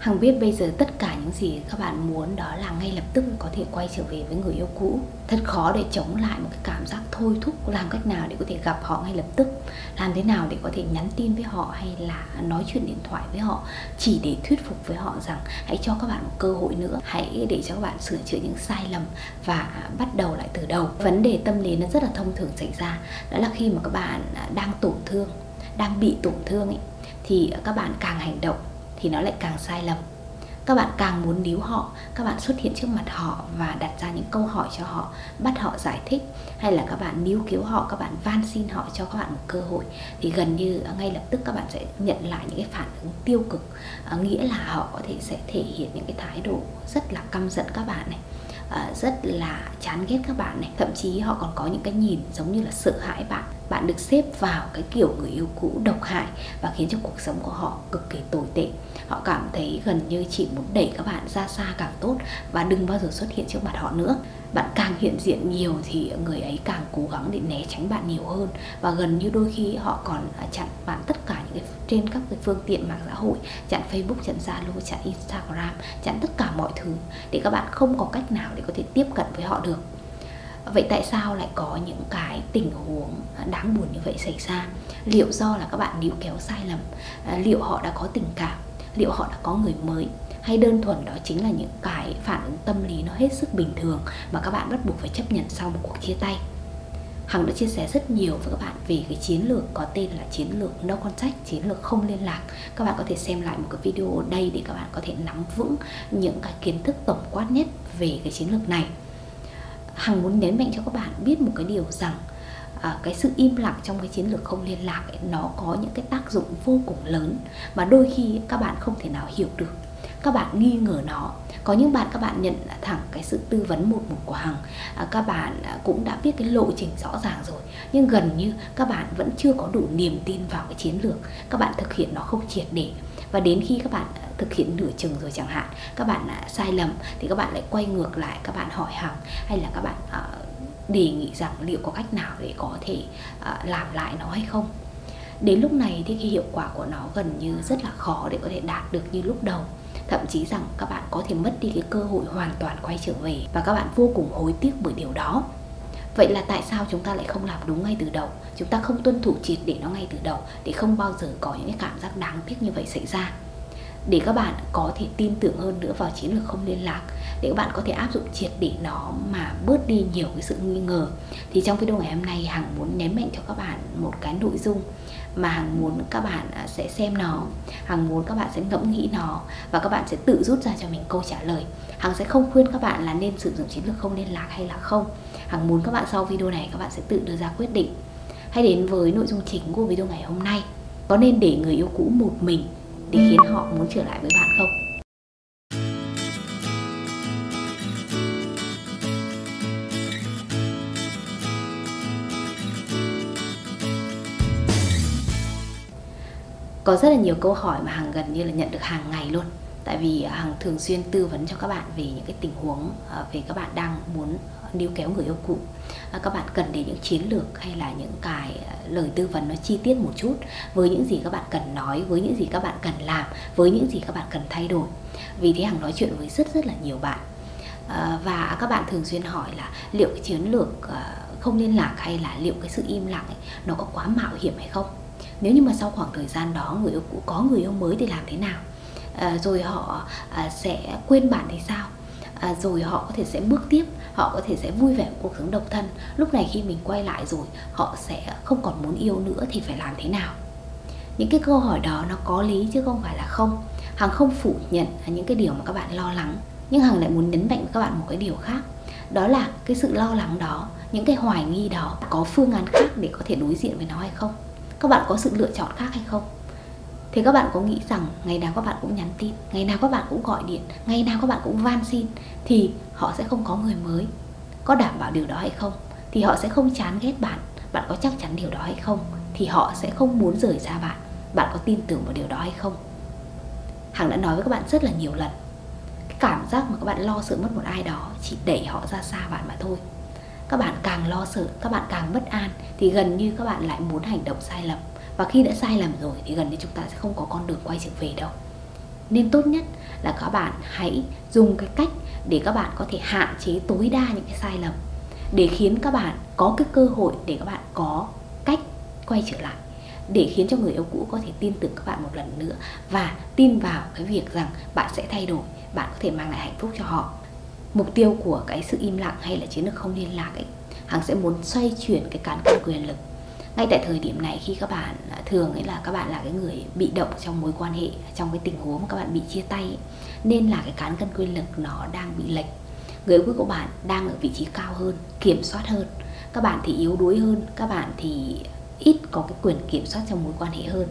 Hằng biết bây giờ tất cả những gì các bạn muốn đó là ngay lập tức có thể quay trở về với người yêu cũ. Thật khó để chống lại một cái cảm giác thôi thúc Làm cách nào để có thể gặp họ ngay lập tức? Làm thế nào để có thể nhắn tin với họ hay là nói chuyện điện thoại với họ? Chỉ để thuyết phục với họ rằng hãy cho các bạn một cơ hội nữa Hãy để cho các bạn sửa chữa những sai lầm và bắt đầu lại từ đầu. Vấn đề tâm lý nó rất là thông thường xảy ra Đó là khi mà các bạn đang tổn thương, đang bị tổn thương ấy Thì các bạn càng hành động thì nó lại càng sai lầm. Các bạn càng muốn níu họ, các bạn xuất hiện trước mặt họ và đặt ra những câu hỏi cho họ, bắt họ giải thích, hay là các bạn níu cứu họ, các bạn van xin họ cho các bạn một cơ hội, thì gần như à, ngay lập tức các bạn sẽ nhận lại những cái phản ứng tiêu cực. À, nghĩa là họ có thể sẽ thể hiện những cái thái độ rất là căm giận các bạn này à, rất là chán ghét các bạn này. Thậm chí họ còn có những cái nhìn giống như là sợ hãi bạn bạn được xếp vào cái kiểu người yêu cũ độc hại và khiến cho cuộc sống của họ cực kỳ tồi tệ. Họ cảm thấy gần như chỉ muốn đẩy các bạn ra xa càng tốt và đừng bao giờ xuất hiện trước mặt họ nữa. Bạn càng hiện diện nhiều thì người ấy càng cố gắng để né tránh bạn nhiều hơn và gần như đôi khi họ còn chặn bạn tất cả những cái trên các cái phương tiện mạng xã hội, chặn Facebook, chặn Zalo, chặn Instagram, chặn tất cả mọi thứ để các bạn không có cách nào để có thể tiếp cận với họ được vậy tại sao lại có những cái tình huống à, đáng buồn như vậy xảy ra? Liệu do là các bạn níu kéo sai lầm? À, liệu họ đã có tình cảm? Liệu họ đã có người mới? Hay đơn thuần đó chính là những cái phản ứng tâm lý nó hết sức bình thường mà các bạn bắt buộc phải chấp nhận sau một cuộc chia tay? Hằng đã chia sẻ rất nhiều với các bạn về cái chiến lược có tên là chiến lược no contact, chiến lược không liên lạc. Các bạn có thể xem lại một cái video ở đây để các bạn có thể nắm vững những cái kiến thức tổng quát nhất về cái chiến lược này. Hằng muốn nhấn mạnh cho các bạn biết một cái điều rằng à, cái sự im lặng trong cái chiến lược không liên lạc ấy, nó có những cái tác dụng vô cùng lớn mà đôi khi các bạn không thể nào hiểu được. Các bạn nghi ngờ nó. Có những bạn các bạn nhận thẳng cái sự tư vấn một một của hằng. À, các bạn à, cũng đã biết cái lộ trình rõ ràng rồi. Nhưng gần như các bạn vẫn chưa có đủ niềm tin vào cái chiến lược. Các bạn thực hiện nó không triệt để. Và đến khi các bạn à, thực hiện nửa chừng rồi chẳng hạn. Các bạn à, sai lầm thì các bạn lại quay ngược lại các bạn hỏi hằng hay là các bạn uh, đề nghị rằng liệu có cách nào để có thể uh, làm lại nó hay không. Đến lúc này thì cái hiệu quả của nó gần như rất là khó để có thể đạt được như lúc đầu. Thậm chí rằng các bạn có thể mất đi cái cơ hội hoàn toàn quay trở về và các bạn vô cùng hối tiếc bởi điều đó. Vậy là tại sao chúng ta lại không làm đúng ngay từ đầu? Chúng ta không tuân thủ triệt để nó ngay từ đầu để không bao giờ có những cái cảm giác đáng tiếc như vậy xảy ra để các bạn có thể tin tưởng hơn nữa vào chiến lược không liên lạc, để các bạn có thể áp dụng triệt để nó mà bớt đi nhiều cái sự nghi ngờ. Thì trong video ngày hôm nay, hằng muốn nhấn mạnh cho các bạn một cái nội dung mà hằng muốn các bạn à, sẽ xem nó, hằng muốn các bạn sẽ ngẫm nghĩ nó và các bạn sẽ tự rút ra cho mình câu trả lời. Hằng sẽ không khuyên các bạn là nên sử dụng chiến lược không liên lạc hay là không. Hằng muốn các bạn sau video này, các bạn sẽ tự đưa ra quyết định. Hãy đến với nội dung chính của video ngày hôm nay. Có nên để người yêu cũ một mình để khiến họ muốn trở lại với bạn không? Có rất là nhiều câu hỏi mà hàng gần như là nhận được hàng ngày luôn tại vì à, hằng thường xuyên tư vấn cho các bạn về những cái tình huống à, về các bạn đang muốn níu kéo người yêu cũ. À, các bạn cần đến những chiến lược hay là những cái lời tư vấn nó chi tiết một chút với những gì các bạn cần nói với những gì các bạn cần làm với những gì các bạn cần thay đổi. Vì thế hằng nói chuyện với rất rất là nhiều bạn. Và các bạn thường xuyên hỏi là liệu cái chiến lược không liên lạc hay là liệu cái sự im lặng ấy, nó có quá mạo hiểm hay không? Nếu như mà sau khoảng thời gian đó người yêu cũ có người yêu mới thì làm thế nào? À, rồi họ à, sẽ quên bạn thì sao? À, rồi họ có thể sẽ bước tiếp họ có thể sẽ vui vẻ cuộc sống độc thân. Lúc này khi mình quay lại rồi họ sẽ không còn muốn yêu nữa thì phải làm thế nào? Những cái câu hỏi đó nó có lý chứ không phải là không. Hằng không phủ nhận những cái điều mà các bạn lo lắng nhưng hằng lại muốn nhấn mạnh với các bạn một cái điều khác. Đó là cái sự lo lắng đó những cái hoài nghi đó có phương án khác để có thể đối diện với nó hay không? Các bạn có sự lựa chọn khác hay không? Thì các bạn có nghĩ rằng ngày nào các bạn cũng nhắn tin, ngày nào các bạn cũng gọi điện, ngày nào các bạn cũng van xin thì họ sẽ không có người mới? Có đảm bảo điều đó hay không? Thì họ sẽ không chán ghét bạn. Bạn có chắc chắn điều đó hay không? Thì họ sẽ không muốn rời xa bạn. Bạn có tin tưởng vào điều đó hay không? Hằng đã nói với các bạn rất là nhiều lần. Cái cảm giác mà các bạn lo sợ mất một ai đó chỉ đẩy họ ra xa bạn mà thôi. Các bạn càng lo sợ, các bạn càng bất an thì gần như các bạn lại muốn hành động sai lầm và khi đã sai lầm rồi thì gần như chúng ta sẽ không có con đường quay trở về đâu. Nên tốt nhất là các bạn hãy dùng cái cách để các bạn có thể hạn chế tối đa những cái sai lầm, để khiến các bạn có cái cơ hội để các bạn có cách quay trở lại, để khiến cho người yêu cũ có thể tin tưởng các bạn một lần nữa và tin vào cái việc rằng bạn sẽ thay đổi, bạn có thể mang lại hạnh phúc cho họ. Mục tiêu của cái sự im lặng hay là chiến lược không liên lạc ấy hằng sẽ muốn xoay chuyển cái cán cân quyền lực ngay tại thời điểm này khi các bạn à, thường ấy là các bạn là cái người bị động trong mối quan hệ trong cái tình huống mà các bạn bị chia tay ấy, nên là cái cán cân quyền lực nó đang bị lệch. Người yêu của bạn đang ở vị trí cao hơn kiểm soát hơn. Các bạn thì yếu đuối hơn các bạn thì ít có cái quyền kiểm soát trong mối quan hệ hơn.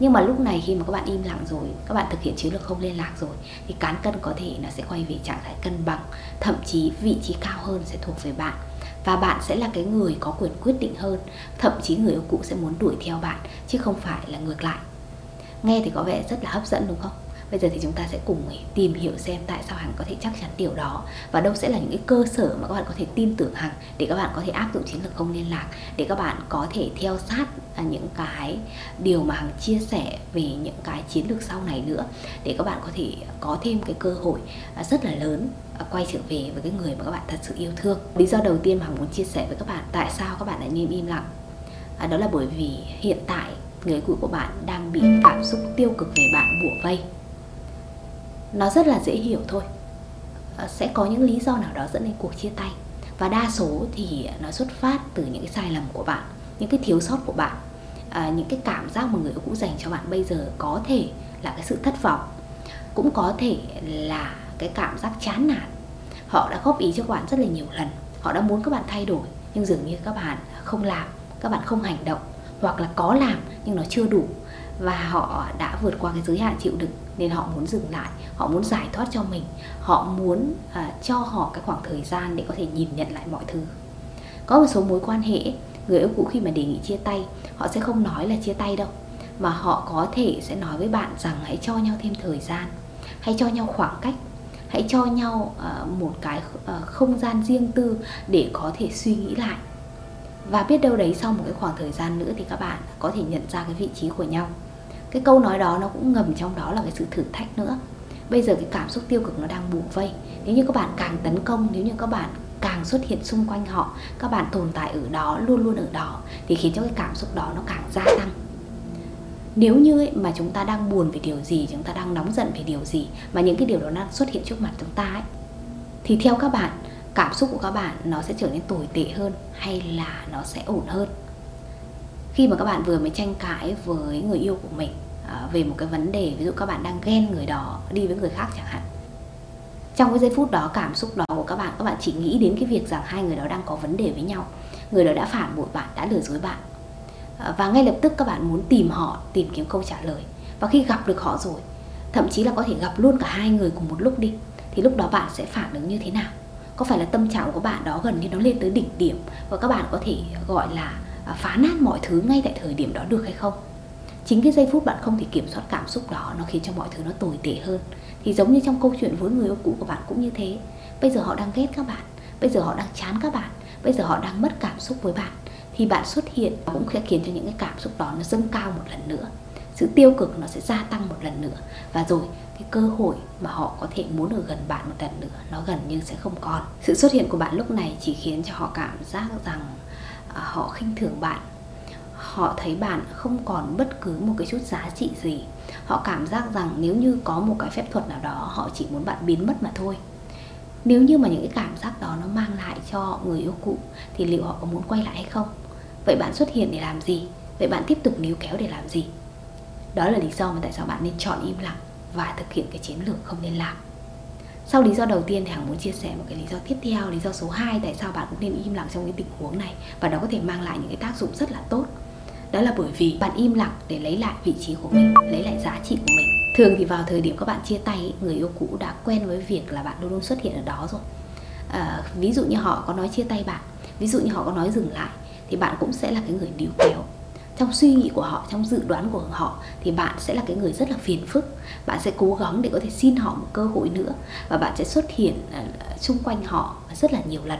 Nhưng mà lúc này khi mà các bạn im lặng rồi các bạn thực hiện chiến lược không liên lạc rồi thì cán cân có thể nó sẽ quay về trạng thái cân bằng thậm chí vị trí cao hơn sẽ thuộc về bạn và bạn sẽ là cái người có quyền quyết định hơn. Thậm chí người yêu cũ sẽ muốn đuổi theo bạn, chứ không phải là ngược lại. Nghe thì có vẻ rất là hấp dẫn, đúng không? Bây giờ thì chúng ta sẽ cùng tìm hiểu xem tại sao Hằng có thể chắc chắn điều đó. Và đâu sẽ là những cái cơ sở mà các bạn có thể tin tưởng Hằng để các bạn có thể áp dụng chiến lược không liên lạc, để các bạn có thể theo sát à, những cái điều mà Hằng chia sẻ về những cái chiến lược sau này nữa, để các bạn có thể có thêm cái cơ hội à, rất là lớn. À, quay trở về với cái người mà các bạn thật sự yêu thương. Lý do đầu tiên mà muốn chia sẻ với các bạn tại sao các bạn lại nên im lặng à, đó là bởi vì hiện tại người cũ của bạn đang bị cảm xúc tiêu cực về bạn bủa vây. Nó rất là dễ hiểu thôi. À, sẽ có những lý do nào đó dẫn đến cuộc chia tay. Và đa số thì nó xuất phát từ những cái sai lầm của bạn những cái thiếu sót của bạn à, những cái cảm giác mà người cũ dành cho bạn bây giờ có thể là cái sự thất vọng cũng có thể là cái cảm giác chán nản. Họ đã góp ý cho các bạn rất là nhiều lần. Họ đã muốn các bạn thay đổi nhưng dường như các bạn không làm các bạn không hành động hoặc là có làm nhưng nó chưa đủ. Và họ đã vượt qua cái giới hạn chịu đựng nên họ muốn dừng lại họ muốn giải thoát cho mình. Họ muốn uh, cho họ cái khoảng thời gian để có thể nhìn nhận lại mọi thứ. Có một số mối quan hệ người yêu cũ khi mà đề nghị chia tay họ sẽ không nói là chia tay đâu mà họ có thể sẽ nói với bạn rằng hãy cho nhau thêm thời gian hãy cho nhau khoảng cách hãy cho nhau ờ, một cái ờ, không gian riêng tư để có thể suy nghĩ lại. Và biết đâu đấy sau một cái khoảng thời gian nữa thì các bạn có thể nhận ra cái vị trí của nhau. Cái câu nói đó nó cũng ngầm trong đó là cái sự thử thách nữa. Bây giờ cái cảm xúc tiêu cực nó đang bù vây. Nếu như các bạn càng tấn công, nếu như các bạn càng xuất hiện xung quanh họ, các bạn tồn tại ở đó, luôn luôn ở đó, thì khiến cho cái cảm xúc đó nó càng gia tăng nếu như ấy, mà chúng ta đang buồn về điều gì chúng ta đang nóng giận về điều gì mà những cái điều đó đang xuất hiện trước mặt chúng ta ấy thì theo các bạn cảm xúc của các bạn nó sẽ trở nên tồi tệ hơn hay là nó sẽ ổn hơn? Khi mà các bạn vừa mới tranh cãi với người yêu của mình à, về một cái vấn đề ví dụ các bạn đang ghen người đó đi với người khác chẳng hạn trong cái giây phút đó cảm xúc đó của các bạn các bạn chỉ nghĩ đến cái việc rằng hai người đó đang có vấn đề với nhau. Người đó đã phản bội bạn đã lừa dối bạn. Ờ, và ngay lập tức các bạn muốn tìm họ, tìm kiếm câu trả lời. Và khi gặp được họ rồi, thậm chí là có thể gặp luôn cả hai người cùng một lúc đi, thì lúc đó bạn sẽ phản ứng như thế nào? Có phải là tâm trạng của bạn đó gần như nó lên tới đỉnh điểm và các bạn có thể ờ, gọi là à, phá nát mọi thứ ngay tại thời điểm đó được hay không? Chính cái giây phút bạn không thể kiểm soát cảm xúc đó nó khiến cho mọi thứ nó tồi tệ hơn. Thì giống như trong câu chuyện với người yêu cũ của bạn cũng như thế. Bây giờ họ đang ghét các bạn, bây giờ họ đang chán các bạn, bây giờ họ đang mất cảm xúc với bạn thì bạn xuất hiện cũng sẽ khiến cho những cái cảm xúc đó nó dâng cao một lần nữa. Sự tiêu cực nó sẽ gia tăng một lần nữa. Và rồi, cái cơ hội mà họ có thể muốn ở gần bạn một lần nữa, nó gần như sẽ không còn. Sự xuất hiện của bạn lúc này chỉ khiến cho họ cảm giác rằng à, họ khinh thường bạn. Họ thấy bạn không còn bất cứ một cái chút giá trị gì. Họ cảm giác rằng nếu như có một cái phép thuật nào đó, họ chỉ muốn bạn biến mất mà thôi nếu như mà những cái cảm giác đó nó mang lại cho người yêu cũ, thì liệu họ có muốn quay lại hay không? Vậy bạn xuất hiện để làm gì? Vậy bạn tiếp tục níu kéo để làm gì? Đó là lý do mà tại sao bạn nên chọn im lặng và thực hiện cái chiến lược không nên làm. Sau lý do đầu tiên thì Hằng muốn chia sẻ một cái lý do tiếp theo, Lý do số 2 tại sao bạn cũng nên im lặng trong cái tình huống này Và nó có thể mang lại những cái tác dụng rất là tốt. Đó là bởi vì bạn im lặng để lấy lại vị trí của mình Lấy lại giá trị của mình. Thường thì vào thời điểm các bạn chia tay Người yêu cũ đã quen với việc là bạn luôn luôn xuất hiện ở đó rồi. À, Ví dụ như họ có nói chia tay bạn Ví dụ như họ có nói dừng lại Thì bạn cũng sẽ là cái người níu kéo. Trong suy nghĩ của họ trong dự đoán của họ thì bạn sẽ là cái người rất là phiền phức. Bạn sẽ cố gắng để có thể xin họ một cơ hội nữa và bạn sẽ xuất hiện à, xung quanh họ rất là nhiều lần.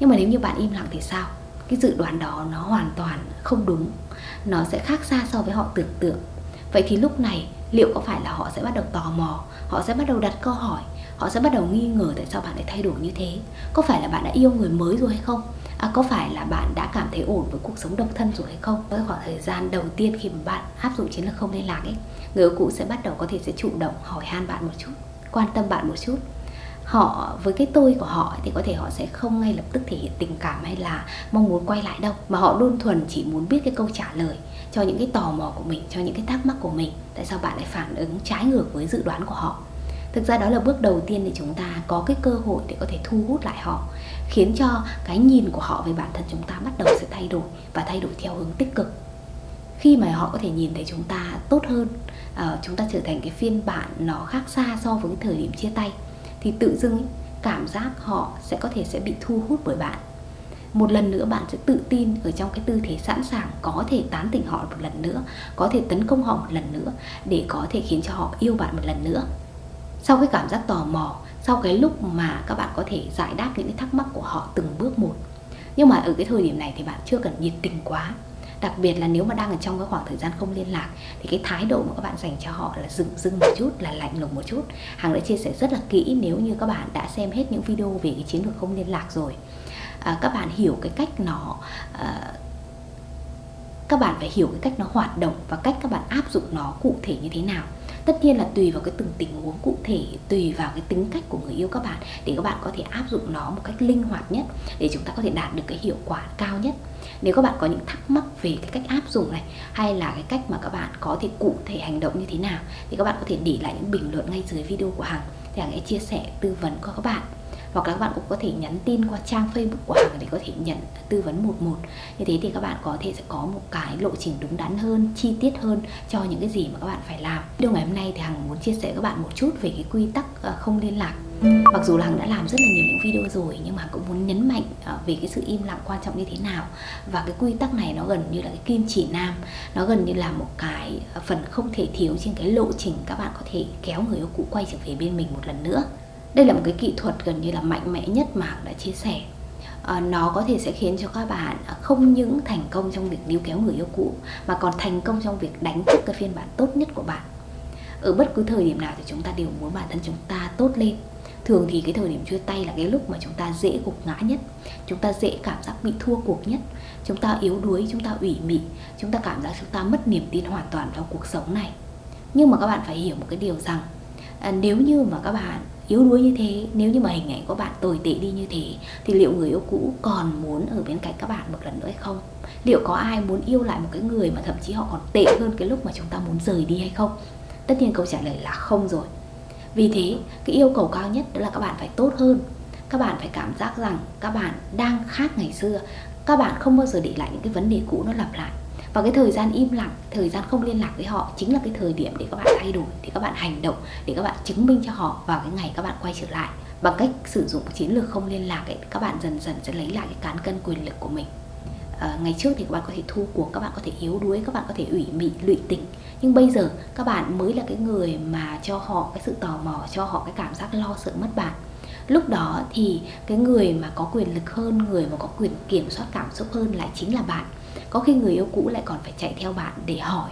Nhưng mà nếu như bạn im lặng thì sao? Cái dự đoán đó nó hoàn toàn không đúng nó sẽ khác xa so với họ tưởng tượng. Vậy thì lúc này liệu có phải là họ sẽ bắt đầu tò mò họ sẽ bắt đầu đặt câu hỏi họ sẽ bắt đầu nghi ngờ tại sao bạn lại thay đổi như thế? Có phải là bạn đã yêu người mới rồi hay không? À, có phải là bạn đã cảm thấy ổn với cuộc sống độc thân rồi hay không? Với khoảng thời gian đầu tiên khi mà bạn áp dụng chiến lược không liên lạc ấy người yêu cũ sẽ bắt đầu có thể sẽ chủ động hỏi han bạn một chút quan tâm bạn một chút họ, với cái tôi của họ thì có thể họ sẽ không ngay lập tức thể hiện tình cảm hay là mong muốn quay lại đâu. Mà họ đơn thuần chỉ muốn biết cái câu trả lời cho những cái tò mò của mình, cho những cái thắc mắc của mình. Tại sao bạn lại phản ứng trái ngược với dự đoán của họ? Thực ra đó là bước đầu tiên để chúng ta có cái cơ hội để có thể thu hút lại họ, khiến cho cái nhìn của họ về bản thân chúng ta bắt đầu sẽ thay đổi và thay đổi theo hướng tích cực. Khi mà họ có thể nhìn thấy chúng ta tốt hơn ờ, chúng ta trở thành cái phiên bản nó khác xa so với cái thời điểm chia tay thì tự dưng ấy, cảm giác họ sẽ có thể sẽ bị thu hút bởi bạn. Một lần nữa bạn sẽ tự tin ở trong cái tư thế sẵn sàng có thể tán tỉnh họ một lần nữa có thể tấn công họ một lần nữa để có thể khiến cho họ yêu bạn một lần nữa. Sau cái cảm giác tò mò sau cái lúc mà các bạn có thể giải đáp những cái thắc mắc của họ từng bước một. Nhưng mà ở cái thời điểm này thì bạn chưa cần nhiệt tình quá đặc biệt là nếu mà đang ở trong cái khoảng thời gian không liên lạc thì cái thái độ mà các bạn dành cho họ là dừng dưng một chút là lạnh lùng một chút. Hằng đã chia sẻ rất là kỹ nếu như các bạn đã xem hết những video về cái chiến lược không liên lạc rồi à, các bạn hiểu cái cách nó à, các bạn phải hiểu cái cách nó hoạt động và cách các bạn áp dụng nó cụ thể như thế nào tất nhiên là tùy vào cái từng tình huống cụ thể, tùy vào cái tính cách của người yêu các bạn để các bạn có thể áp dụng nó một cách linh hoạt nhất, để chúng ta có thể đạt được cái hiệu quả cao nhất. Nếu các bạn có những thắc mắc về cái cách áp dụng này, hay là cái cách mà các bạn có thể cụ thể hành động như thế nào, thì các bạn có thể để lại những bình luận ngay dưới video của Hằng. Thì Hằng sẽ chia sẻ, tư vấn cho các bạn hoặc là các bạn cũng có thể nhắn tin qua trang Facebook của hàng để có thể nhận tư vấn một một. Như thế thì các bạn có thể sẽ có một cái lộ trình đúng đắn hơn, chi tiết hơn cho những cái gì mà các bạn phải làm. Video ngày hôm nay thì Hằng muốn chia sẻ với các bạn một chút về cái quy tắc ờ, không liên lạc. Mặc dù là hằng đã làm rất là nhiều những video rồi, nhưng mà cũng muốn nhấn mạnh ờ, về cái sự im lặng quan trọng như thế nào. Và cái quy tắc này nó gần như là cái kim chỉ nam. Nó gần như là một cái phần không thể thiếu trên cái lộ trình các bạn có thể kéo người yêu cũ quay trở về bên mình một lần nữa đây là một cái kỹ thuật gần như là mạnh mẽ nhất mà hằng đã chia sẻ. À, nó có thể sẽ khiến cho các bạn không những thành công trong việc níu kéo người yêu cũ mà còn thành công trong việc đánh thức cái phiên bản tốt nhất của bạn. Ở bất cứ thời điểm nào thì chúng ta đều muốn bản thân chúng ta tốt lên. Thường thì cái thời điểm chia tay là cái lúc mà chúng ta dễ gục ngã nhất chúng ta dễ cảm giác bị thua cuộc nhất chúng ta yếu đuối chúng ta ủy mị chúng ta cảm giác chúng ta mất niềm tin hoàn toàn vào cuộc sống này. Nhưng mà các bạn phải hiểu một cái điều rằng à, nếu như mà các bạn yếu đuối như thế, nếu như mà hình ảnh của bạn tồi tệ đi như thế, thì liệu người yêu cũ còn muốn ở bên cạnh các bạn một lần nữa hay không? Liệu có ai muốn yêu lại một cái người mà thậm chí họ còn tệ hơn cái lúc mà chúng ta muốn rời đi hay không? Tất nhiên câu trả lời là không rồi. Vì thế, cái yêu cầu cao nhất đó là các bạn phải tốt hơn. Các bạn phải cảm giác rằng các bạn đang khác ngày xưa. Các bạn không bao giờ để lại những cái vấn đề cũ nó lặp lại và cái thời gian im lặng thời gian không liên lạc với họ chính là cái thời điểm để các bạn thay đổi để các bạn hành động để các bạn chứng minh cho họ vào cái ngày các bạn quay trở lại. Bằng cách sử dụng chiến lược không liên lạc ấy các bạn dần dần sẽ lấy lại cái cán cân quyền lực của mình. À, ngày trước thì các bạn có thể thu cuộc các bạn có thể yếu đuối các bạn có thể ủy mị lụy tình. Nhưng bây giờ các bạn mới là cái người mà cho họ cái sự tò mò cho họ cái cảm giác lo sợ mất bạn lúc đó thì cái người mà có quyền lực hơn, người mà có quyền kiểm soát cảm xúc hơn lại chính là bạn. Có khi người yêu cũ lại còn phải chạy theo bạn để hỏi,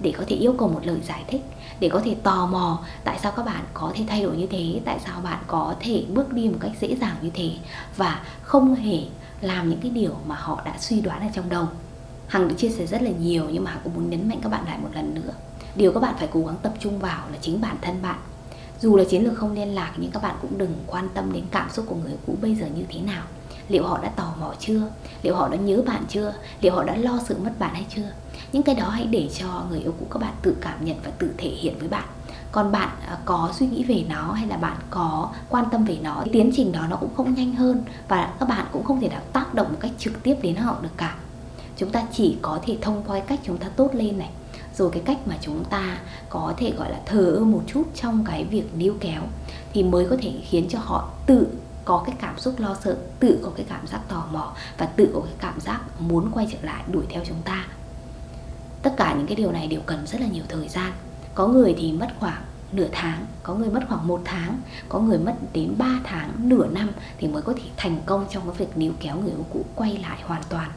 để có thể yêu cầu một lời giải thích, để có thể tò mò tại sao các bạn có thể thay đổi như thế, tại sao bạn có thể bước đi một cách dễ dàng như thế và không hề làm những cái điều mà họ đã suy đoán ở trong đầu. Hằng đã chia sẻ rất là nhiều nhưng mà hằng cũng muốn nhấn mạnh các bạn lại một lần nữa. Điều các bạn phải cố gắng tập trung vào là chính bản thân bạn dù là chiến lược không liên lạc, nhưng các bạn cũng đừng quan tâm đến cảm xúc của người cũ bây giờ như thế nào. Liệu họ đã tò mò chưa? Liệu họ đã nhớ bạn chưa? Liệu họ đã lo sự mất bạn hay chưa? Những cái đó hãy để cho người yêu cũ các bạn tự cảm nhận và tự thể hiện với bạn. Còn bạn à, có suy nghĩ về nó hay là bạn có quan tâm về nó tiến trình đó nó cũng không nhanh hơn và các bạn cũng không thể nào tác động một cách trực tiếp đến họ được cả. Chúng ta chỉ có thể thông qua cách chúng ta tốt lên này rồi cái cách mà chúng ta có thể, gọi là, thờ ơ một chút trong cái việc níu kéo thì mới có thể khiến cho họ tự có cái cảm xúc lo sợ, tự có cái cảm giác tò mò và tự có cái cảm giác muốn quay trở lại đuổi theo chúng ta. Tất cả những cái điều này đều cần rất là nhiều thời gian. Có người thì mất khoảng nửa tháng, có người mất khoảng một tháng, có người mất đến 3 tháng, nửa năm thì mới có thể thành công trong cái việc níu kéo người yêu cũ quay lại hoàn toàn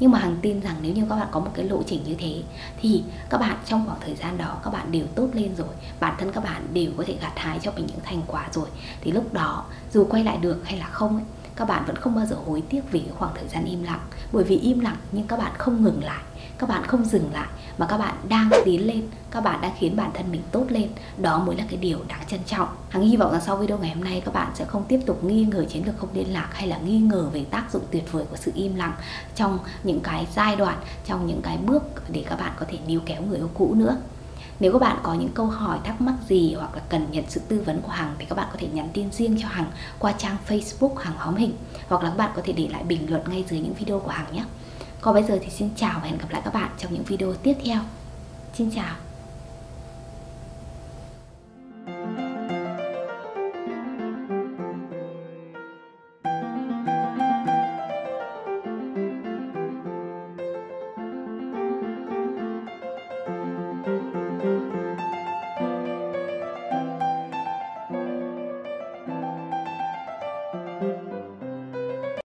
nhưng mà hằng tin rằng nếu như các bạn có một cái lộ trình như thế thì các bạn trong khoảng thời gian đó các bạn đều tốt lên rồi bản thân các bạn đều có thể gặt hái cho mình những thành quả rồi. Thì lúc đó dù quay lại được hay là không ấy, các bạn vẫn không bao giờ hối tiếc vì cái khoảng thời gian im lặng. Bởi vì im lặng nhưng các bạn không ngừng lại, các bạn không dừng lại mà các bạn đang tiến lên, các bạn đang khiến bản thân mình tốt lên. Đó mới là cái điều đáng trân trọng. Hằng hy vọng rằng sau video ngày hôm nay các bạn sẽ không tiếp tục nghi ngờ chiến lược không liên lạc hay là nghi ngờ về tác dụng tuyệt vời của sự im lặng trong những cái giai đoạn, trong những cái bước để các bạn có thể níu kéo người yêu cũ nữa nếu các bạn có những câu hỏi, thắc mắc gì hoặc là cần nhận sự tư vấn của Hằng thì các bạn có thể nhắn tin riêng cho Hằng qua trang Facebook Hằng Hóm Hình hoặc là các bạn có thể để lại bình luận ngay dưới những video của Hằng nhé. Còn bây giờ thì xin chào và hẹn gặp lại các bạn trong những video tiếp theo. Xin chào.